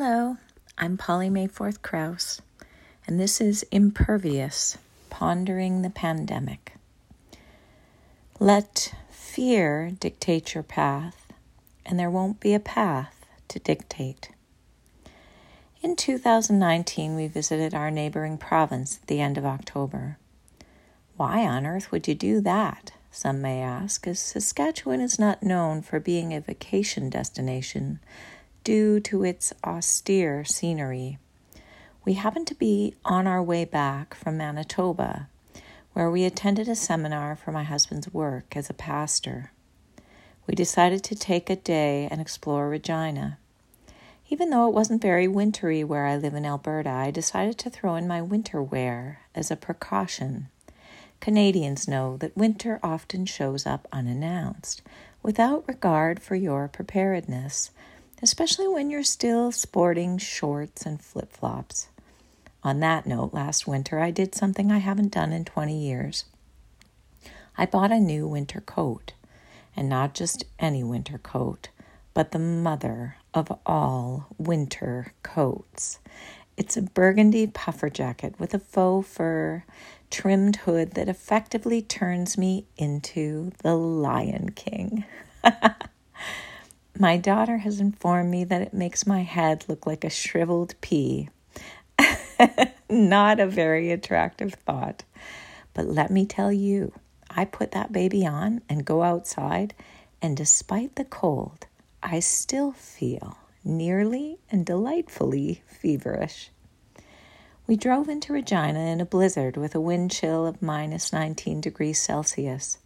Hello, I'm Polly Mayforth Krause, and this is Impervious Pondering the Pandemic. Let fear dictate your path, and there won't be a path to dictate. In 2019, we visited our neighboring province at the end of October. Why on earth would you do that? Some may ask, as Saskatchewan is not known for being a vacation destination due to its austere scenery. We happened to be on our way back from Manitoba, where we attended a seminar for my husband's work as a pastor. We decided to take a day and explore Regina. Even though it wasn't very wintry where I live in Alberta, I decided to throw in my winter wear as a precaution. Canadians know that winter often shows up unannounced, without regard for your preparedness, especially when you're still sporting shorts and flip flops. On that note, last winter I did something I haven't done in 20 years. I bought a new winter coat, and not just any winter coat, but the mother of all winter coats. It's a burgundy puffer jacket with a faux fur trimmed hood that effectively turns me into the Lion King. My daughter has informed me that it makes my head look like a shriveled pea. Not a very attractive thought. But let me tell you, I put that baby on and go outside, and despite the cold, I still feel nearly and delightfully feverish. We drove into Regina in a blizzard with a wind chill of minus 19 degrees Celsius.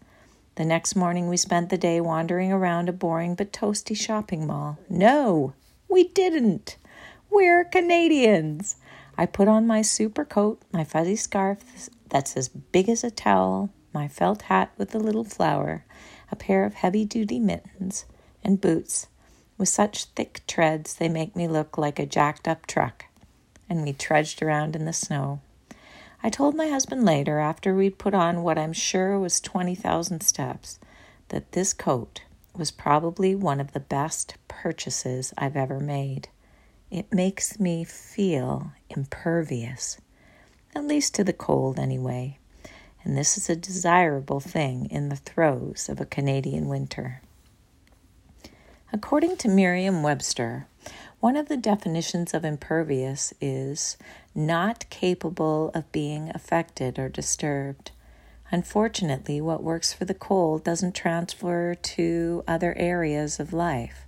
The next morning, we spent the day wandering around a boring but toasty shopping mall. No, we didn't. We're Canadians. I put on my super coat, my fuzzy scarf that's as big as a towel, my felt hat with a little flower, a pair of heavy duty mittens, and boots with such thick treads they make me look like a jacked up truck. And we trudged around in the snow. I told my husband later, after we'd put on what I'm sure was 20,000 steps, that this coat was probably one of the best purchases I've ever made. It makes me feel impervious, at least to the cold anyway, and this is a desirable thing in the throes of a Canadian winter. According to Merriam Webster, one of the definitions of impervious is not capable of being affected or disturbed. Unfortunately, what works for the cold doesn't transfer to other areas of life.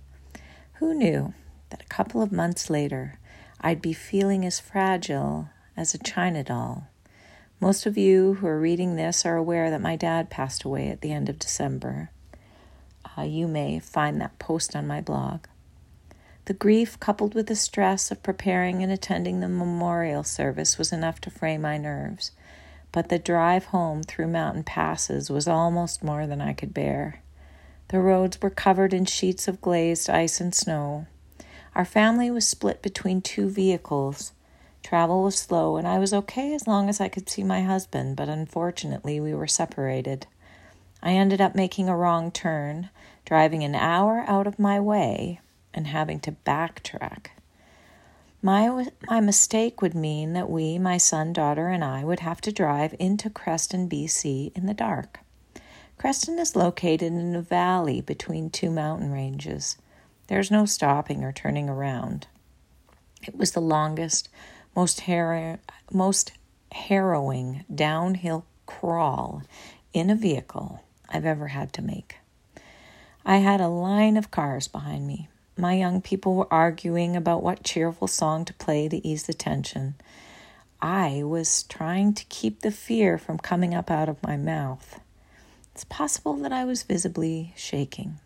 Who knew that a couple of months later I'd be feeling as fragile as a china doll? Most of you who are reading this are aware that my dad passed away at the end of December. Uh, you may find that post on my blog. The grief, coupled with the stress of preparing and attending the memorial service, was enough to fray my nerves. But the drive home through mountain passes was almost more than I could bear. The roads were covered in sheets of glazed ice and snow. Our family was split between two vehicles. Travel was slow, and I was okay as long as I could see my husband, but unfortunately, we were separated. I ended up making a wrong turn, driving an hour out of my way and having to backtrack. My, my mistake would mean that we, my son, daughter, and I, would have to drive into Creston, BC in the dark. Creston is located in a valley between two mountain ranges. There's no stopping or turning around. It was the longest, most, har- most harrowing downhill crawl in a vehicle I've ever had to make. I had a line of cars behind me. My young people were arguing about what cheerful song to play to ease the tension. I was trying to keep the fear from coming up out of my mouth. It's possible that I was visibly shaking.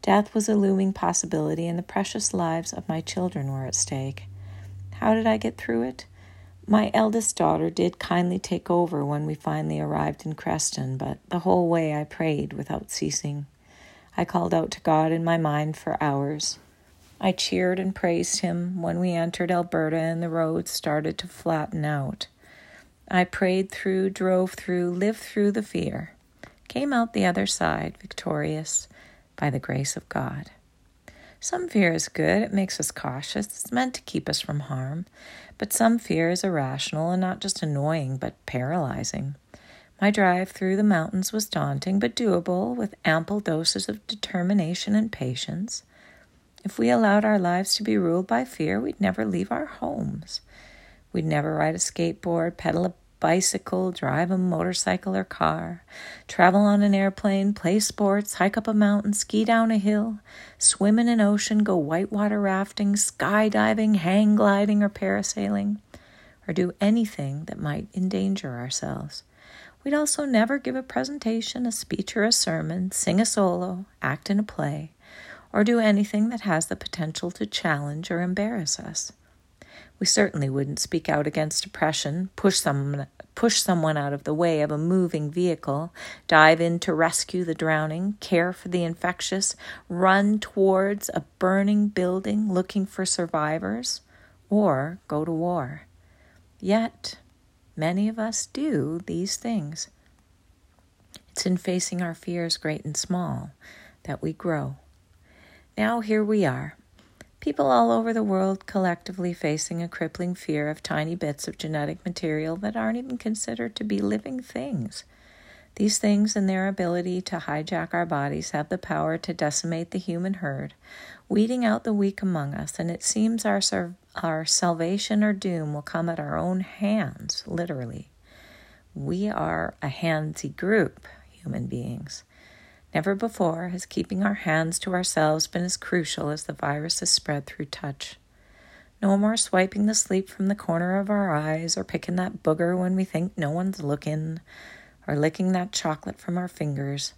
Death was a looming possibility, and the precious lives of my children were at stake. How did I get through it? My eldest daughter did kindly take over when we finally arrived in Creston, but the whole way I prayed without ceasing. I called out to God in my mind for hours. I cheered and praised Him when we entered Alberta and the roads started to flatten out. I prayed through, drove through, lived through the fear, came out the other side victorious by the grace of God. Some fear is good, it makes us cautious, it's meant to keep us from harm. But some fear is irrational and not just annoying, but paralyzing. My drive through the mountains was daunting, but doable with ample doses of determination and patience. If we allowed our lives to be ruled by fear, we'd never leave our homes. We'd never ride a skateboard, pedal a bicycle, drive a motorcycle or car, travel on an airplane, play sports, hike up a mountain, ski down a hill, swim in an ocean, go whitewater rafting, skydiving, hang gliding, or parasailing, or do anything that might endanger ourselves. We'd also never give a presentation, a speech, or a sermon, sing a solo, act in a play, or do anything that has the potential to challenge or embarrass us. We certainly wouldn't speak out against oppression, push someone, push someone out of the way of a moving vehicle, dive in to rescue the drowning, care for the infectious, run towards a burning building looking for survivors, or go to war. Yet, many of us do these things. It's in facing our fears, great and small, that we grow. Now, here we are People all over the world collectively facing a crippling fear of tiny bits of genetic material that aren't even considered to be living things. These things and their ability to hijack our bodies have the power to decimate the human herd, weeding out the weak among us, and it seems our, our salvation or doom will come at our own hands, literally. We are a handsy group, human beings. Never before has keeping our hands to ourselves been as crucial as the virus has spread through touch. No more swiping the sleep from the corner of our eyes or picking that booger when we think no one's looking or licking that chocolate from our fingers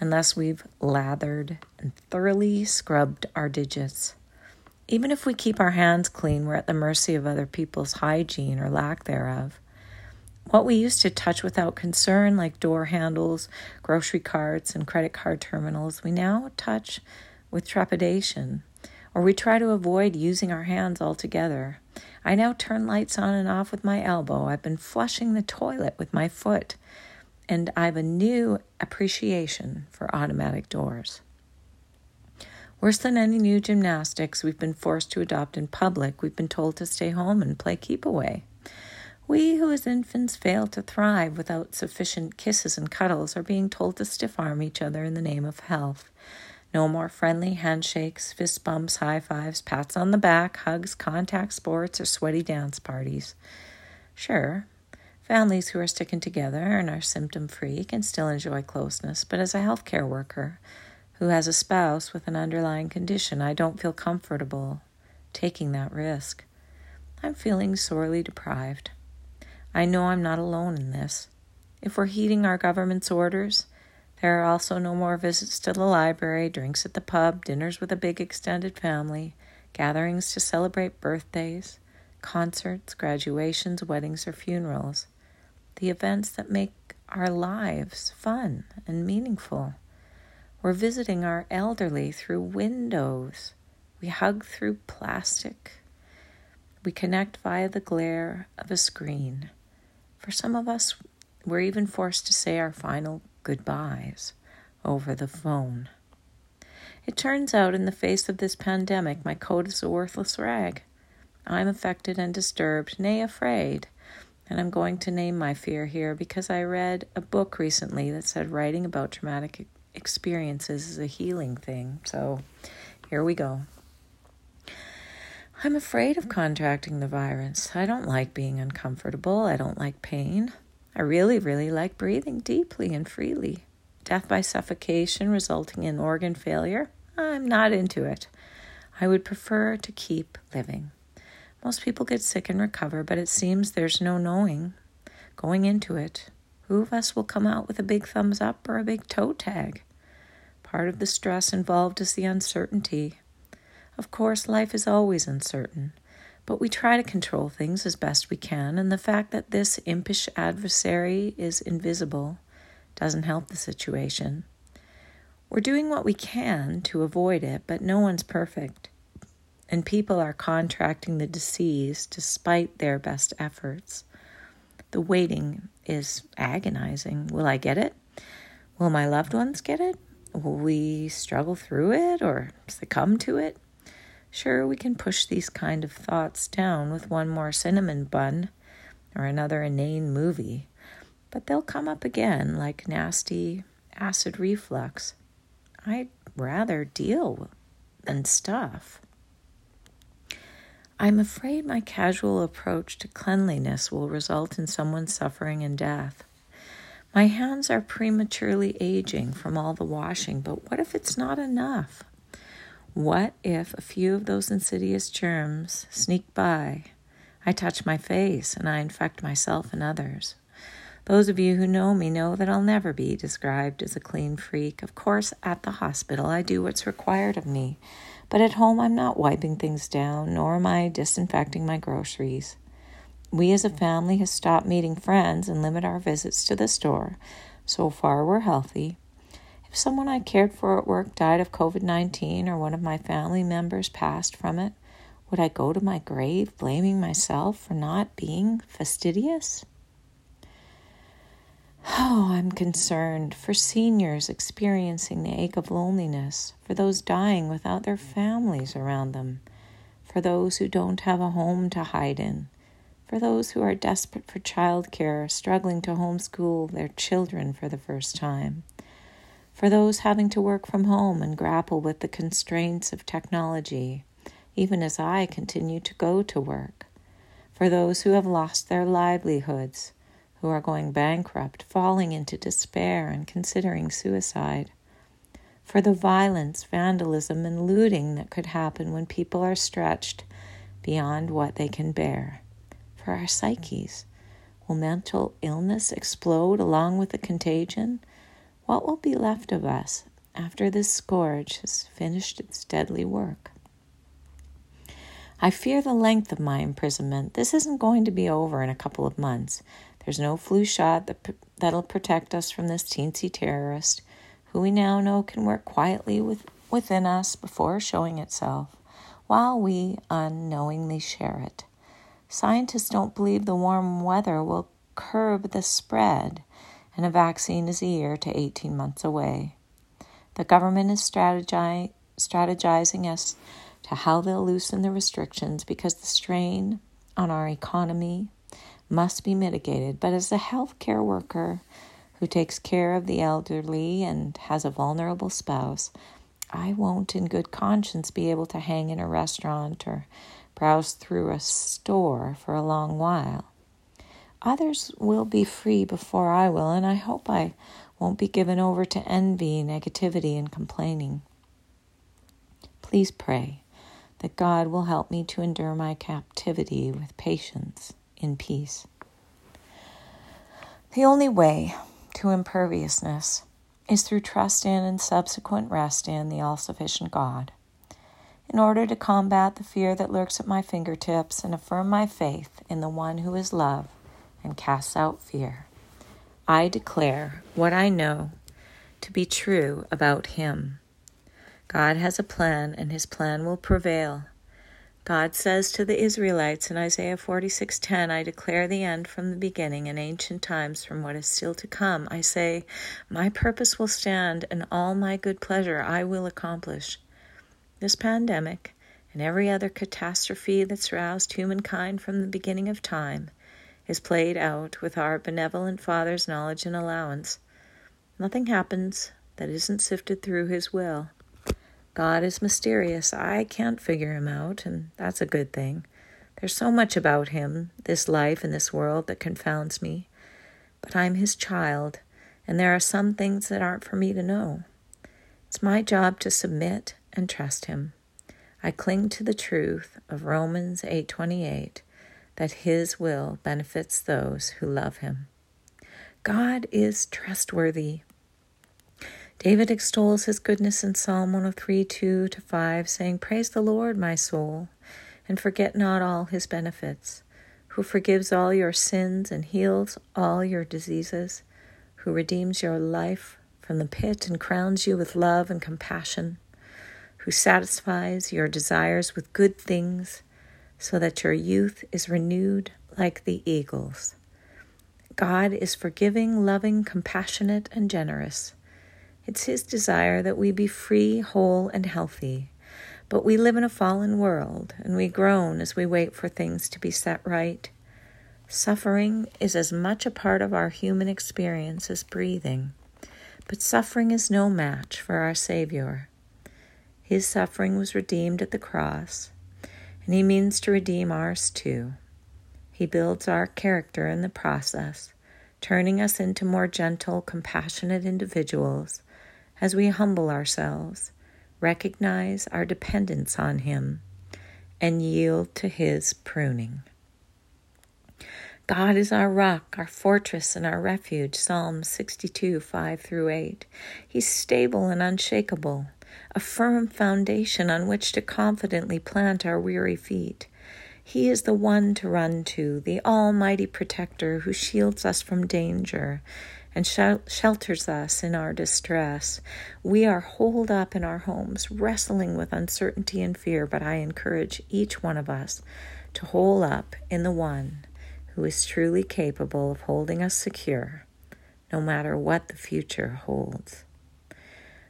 unless we've lathered and thoroughly scrubbed our digits. Even if we keep our hands clean, we're at the mercy of other people's hygiene or lack thereof. What we used to touch without concern, like door handles, grocery carts, and credit card terminals, we now touch with trepidation, or we try to avoid using our hands altogether. I now turn lights on and off with my elbow. I've been flushing the toilet with my foot, and I've a new appreciation for automatic doors. Worse than any new gymnastics we've been forced to adopt in public, we've been told to stay home and play keep away. We who as infants fail to thrive without sufficient kisses and cuddles are being told to stiff arm each other in the name of health. No more friendly handshakes, fist bumps, high fives, pats on the back, hugs, contact sports, or sweaty dance parties. Sure, families who are sticking together and are symptom free can still enjoy closeness, but as a healthcare worker who has a spouse with an underlying condition, I don't feel comfortable taking that risk. I'm feeling sorely deprived. I know I'm not alone in this. If we're heeding our government's orders, there are also no more visits to the library, drinks at the pub, dinners with a big extended family, gatherings to celebrate birthdays, concerts, graduations, weddings, or funerals. The events that make our lives fun and meaningful. We're visiting our elderly through windows. We hug through plastic. We connect via the glare of a screen. For some of us, we're even forced to say our final goodbyes over the phone. It turns out, in the face of this pandemic, my coat is a worthless rag. I'm affected and disturbed, nay, afraid. And I'm going to name my fear here because I read a book recently that said writing about traumatic experiences is a healing thing. So here we go. I'm afraid of contracting the virus. I don't like being uncomfortable. I don't like pain. I really, really like breathing deeply and freely. Death by suffocation resulting in organ failure? I'm not into it. I would prefer to keep living. Most people get sick and recover, but it seems there's no knowing going into it who of us will come out with a big thumbs up or a big toe tag. Part of the stress involved is the uncertainty of course, life is always uncertain, but we try to control things as best we can, and the fact that this impish adversary is invisible doesn't help the situation. We're doing what we can to avoid it, but no one's perfect, and people are contracting the disease despite their best efforts. The waiting is agonizing. Will I get it? Will my loved ones get it? Will we struggle through it or succumb to it? Sure, we can push these kind of thoughts down with one more cinnamon bun or another inane movie, but they'll come up again like nasty acid reflux. I'd rather deal than stuff. I'm afraid my casual approach to cleanliness will result in someone suffering and death. My hands are prematurely aging from all the washing, but what if it's not enough? What if a few of those insidious germs sneak by? I touch my face and I infect myself and others. Those of you who know me know that I'll never be described as a clean freak. Of course, at the hospital, I do what's required of me. But at home, I'm not wiping things down, nor am I disinfecting my groceries. We as a family have stopped meeting friends and limit our visits to the store. So far, we're healthy. If someone I cared for at work died of COVID 19 or one of my family members passed from it, would I go to my grave blaming myself for not being fastidious? Oh, I'm concerned for seniors experiencing the ache of loneliness, for those dying without their families around them, for those who don't have a home to hide in, for those who are desperate for childcare, struggling to homeschool their children for the first time, for those having to work from home and grapple with the constraints of technology, even as I continue to go to work, for those who have lost their livelihoods who are going bankrupt, falling into despair, and considering suicide. For the violence, vandalism, and looting that could happen when people are stretched beyond what they can bear. For our psyches, will mental illness explode along with the contagion? What will be left of us after this scourge has finished its deadly work? I fear the length of my imprisonment. This isn't going to be over in a couple of months. There's no flu shot that, that'll protect us from this teensy terrorist, who we now know can work quietly with, within us before showing itself, while we unknowingly share it. Scientists don't believe the warm weather will curb the spread, and a vaccine is a year to 18 months away. The government is strategizing as to how they'll loosen the restrictions because the strain on our economy, must be mitigated. But as a healthcare worker who takes care of the elderly and has a vulnerable spouse, I won't, in good conscience, be able to hang in a restaurant or browse through a store for a long while. Others will be free before I will, and I hope I won't be given over to envy, negativity, and complaining. Please pray that God will help me to endure my captivity with patience in peace. The only way to imperviousness is through trust in and subsequent rest in the all sufficient God. In order to combat the fear that lurks at my fingertips and affirm my faith in the one who is love and casts out fear, I declare what I know to be true about Him. God has a plan, and His plan will prevail. God says to the Israelites in Isaiah 46:10, I declare the end from the beginning and ancient times from what is still to come. I say, my purpose will stand and all my good pleasure I will accomplish. This pandemic and every other catastrophe that's roused humankind from the beginning of time is played out with our benevolent Father's knowledge and allowance. Nothing happens that isn't sifted through his will. God is mysterious. I can't figure him out, and that's a good thing. There's so much about him, this life and this world, that confounds me. But I'm his child, and there are some things that aren't for me to know. It's my job to submit and trust him. I cling to the truth of Romans 8:28 that his will benefits those who love him. God is trustworthy. David extols his goodness in Psalm 103 2 to 5, saying, Praise the Lord, my soul, and forget not all his benefits, who forgives all your sins and heals all your diseases, who redeems your life from the pit and crowns you with love and compassion, who satisfies your desires with good things, so that your youth is renewed like the eagles. God is forgiving, loving, compassionate, and generous. It's His desire that we be free, whole, and healthy. But we live in a fallen world, and we groan as we wait for things to be set right. Suffering is as much a part of our human experience as breathing, but suffering is no match for our Savior. His suffering was redeemed at the cross, and He means to redeem ours too. He builds our character in the process, turning us into more gentle, compassionate individuals as we humble ourselves, recognize our dependence on Him, and yield to His pruning. God is our rock, our fortress, and our refuge. Psalm 62, 5 through 8. He's stable and unshakable, a firm foundation on which to confidently plant our weary feet. He is the one to run to, the Almighty Protector who shields us from danger and shelters us in our distress. We are holed up in our homes, wrestling with uncertainty and fear, but I encourage each one of us to hole up in the one who is truly capable of holding us secure, no matter what the future holds.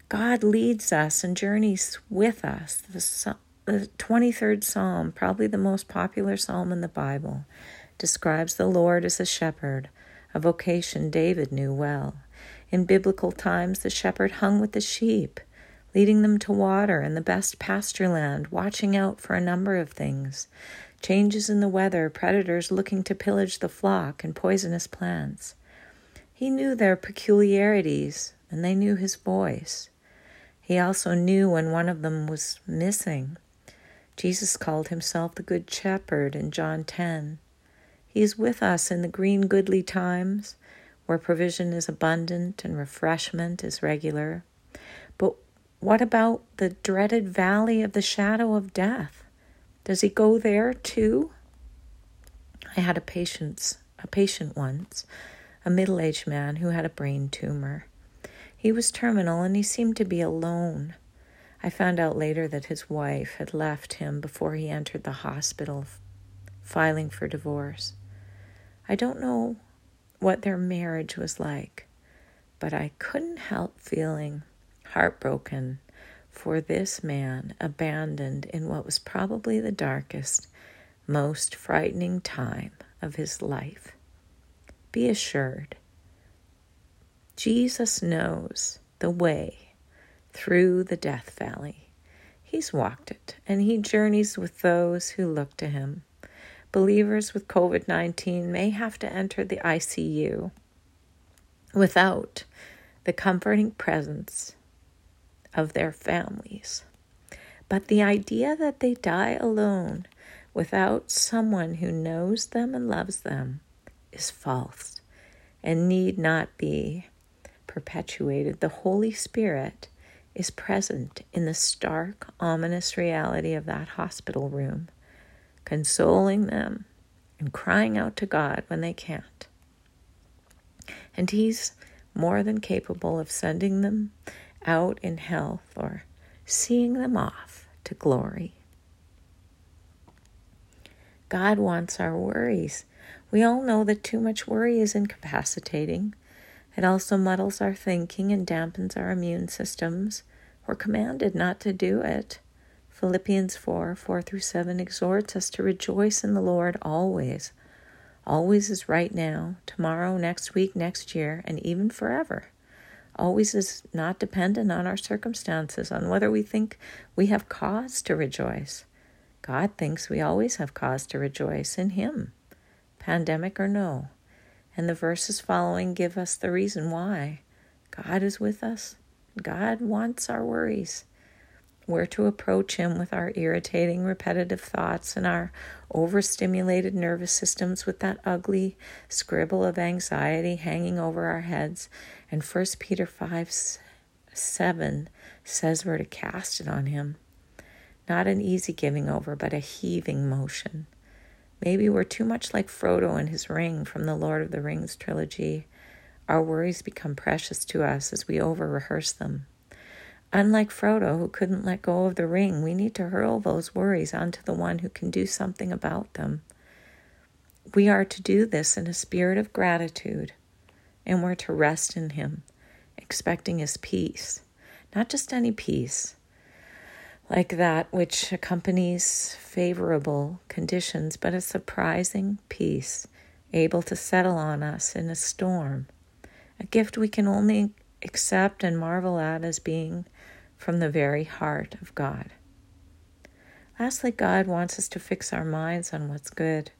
God leads us and journeys with us. The the 23rd Psalm, probably the most popular psalm in the Bible, describes the Lord as a shepherd, a vocation David knew well. In biblical times, the shepherd hung with the sheep, leading them to water and the best pasture land, watching out for a number of things changes in the weather, predators looking to pillage the flock, and poisonous plants. He knew their peculiarities, and they knew his voice. He also knew when one of them was missing Jesus called himself the Good Shepherd in John 10. He is with us in the green, goodly times where provision is abundant and refreshment is regular. But what about the dreaded valley of the shadow of death? Does he go there too? I had a patient, a patient once, a middle-aged man who had a brain tumor. He was terminal and he seemed to be alone. I found out later that his wife had left him before he entered the hospital, filing for divorce. I don't know what their marriage was like, but I couldn't help feeling heartbroken for this man abandoned in what was probably the darkest, most frightening time of his life. Be assured, Jesus knows the way through the death valley. He's walked it, and he journeys with those who look to him. Believers with COVID 19 may have to enter the ICU without the comforting presence of their families. But the idea that they die alone without someone who knows them and loves them is false and need not be perpetuated. The Holy Spirit is present in the stark, ominous reality of that hospital room, consoling them and crying out to God when they can't. And He's more than capable of sending them out in health or seeing them off to glory. God wants our worries. We all know that too much worry is incapacitating. It also muddles our thinking and dampens our immune systems. We're commanded not to do it. Philippians 4 4 through 7 exhorts us to rejoice in the Lord always. Always is right now, tomorrow, next week, next year, and even forever. Always is not dependent on our circumstances, on whether we think we have cause to rejoice. God thinks we always have cause to rejoice in Him, pandemic or no and the verses following give us the reason why. God is with us. God wants our worries. We're to approach Him with our irritating, repetitive thoughts and our overstimulated nervous systems with that ugly scribble of anxiety hanging over our heads. And 1 Peter 5 7 says we're to cast it on Him. Not an easy giving over, but a heaving motion. Maybe we're too much like Frodo and his ring from the Lord of the Rings trilogy. Our worries become precious to us as we over rehearse them. Unlike Frodo, who couldn't let go of the ring, we need to hurl those worries onto the one who can do something about them. We are to do this in a spirit of gratitude, and we're to rest in Him, expecting His peace. Not just any peace, like that which accompanies favorable conditions, but a surprising peace able to settle on us in a storm, a gift we can only accept and marvel at as being from the very heart of God. Lastly, God wants us to fix our minds on what's good.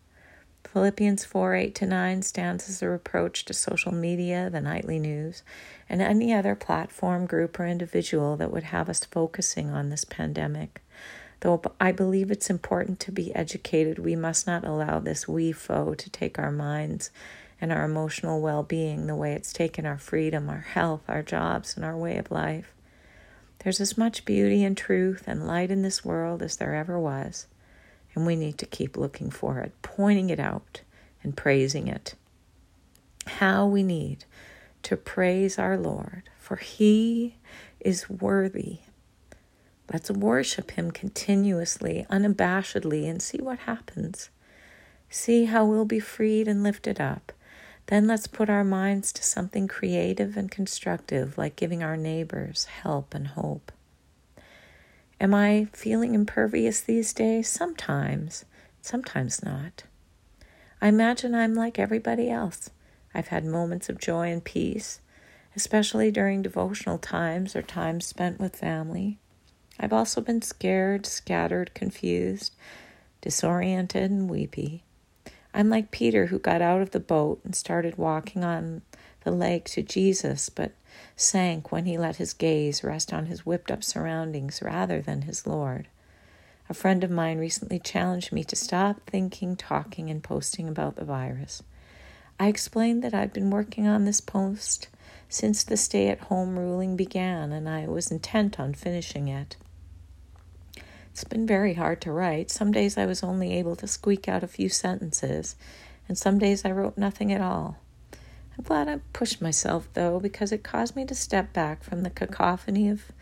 Philippians 4 8 to 9 stands as a reproach to social media, the nightly news, and any other platform, group, or individual that would have us focusing on this pandemic. Though I believe it's important to be educated, we must not allow this wee foe to take our minds and our emotional well being the way it's taken our freedom, our health, our jobs, and our way of life. There's as much beauty and truth and light in this world as there ever was and we need to keep looking for it, pointing it out, and praising it. How we need to praise our Lord, for He is worthy. Let's worship Him continuously, unabashedly, and see what happens. See how we'll be freed and lifted up. Then let's put our minds to something creative and constructive, like giving our neighbors help and hope. Am I feeling impervious these days? Sometimes, sometimes not. I imagine I'm like everybody else. I've had moments of joy and peace, especially during devotional times or times spent with family. I've also been scared, scattered, confused, disoriented, and weepy. I'm like Peter, who got out of the boat and started walking on the lake to Jesus, but sank when he let his gaze rest on his whipped up surroundings rather than his Lord. A friend of mine recently challenged me to stop thinking, talking, and posting about the virus. I explained that I'd been working on this post since the stay at home ruling began, and I was intent on finishing it. It's been very hard to write. Some days I was only able to squeak out a few sentences, and some days I wrote nothing at all. I'm glad I pushed myself, though, because it caused me to step back from the cacophony of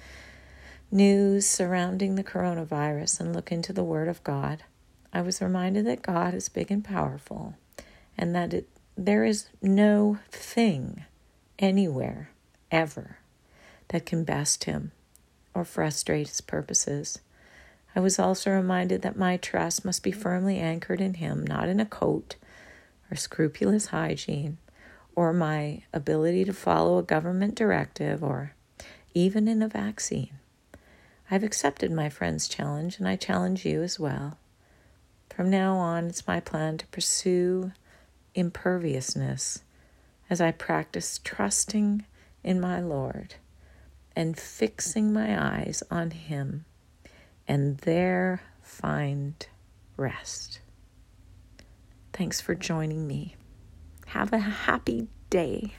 news surrounding the coronavirus and look into the Word of God. I was reminded that God is big and powerful, and that it, there is no thing anywhere, ever, that can best Him or frustrate His purposes. I was also reminded that my trust must be firmly anchored in Him, not in a coat or scrupulous hygiene or my ability to follow a government directive or even in a vaccine. I've accepted my friend's challenge and I challenge you as well. From now on, it's my plan to pursue imperviousness as I practice trusting in my Lord and fixing my eyes on Him and there find rest. Thanks for joining me. Have a happy day.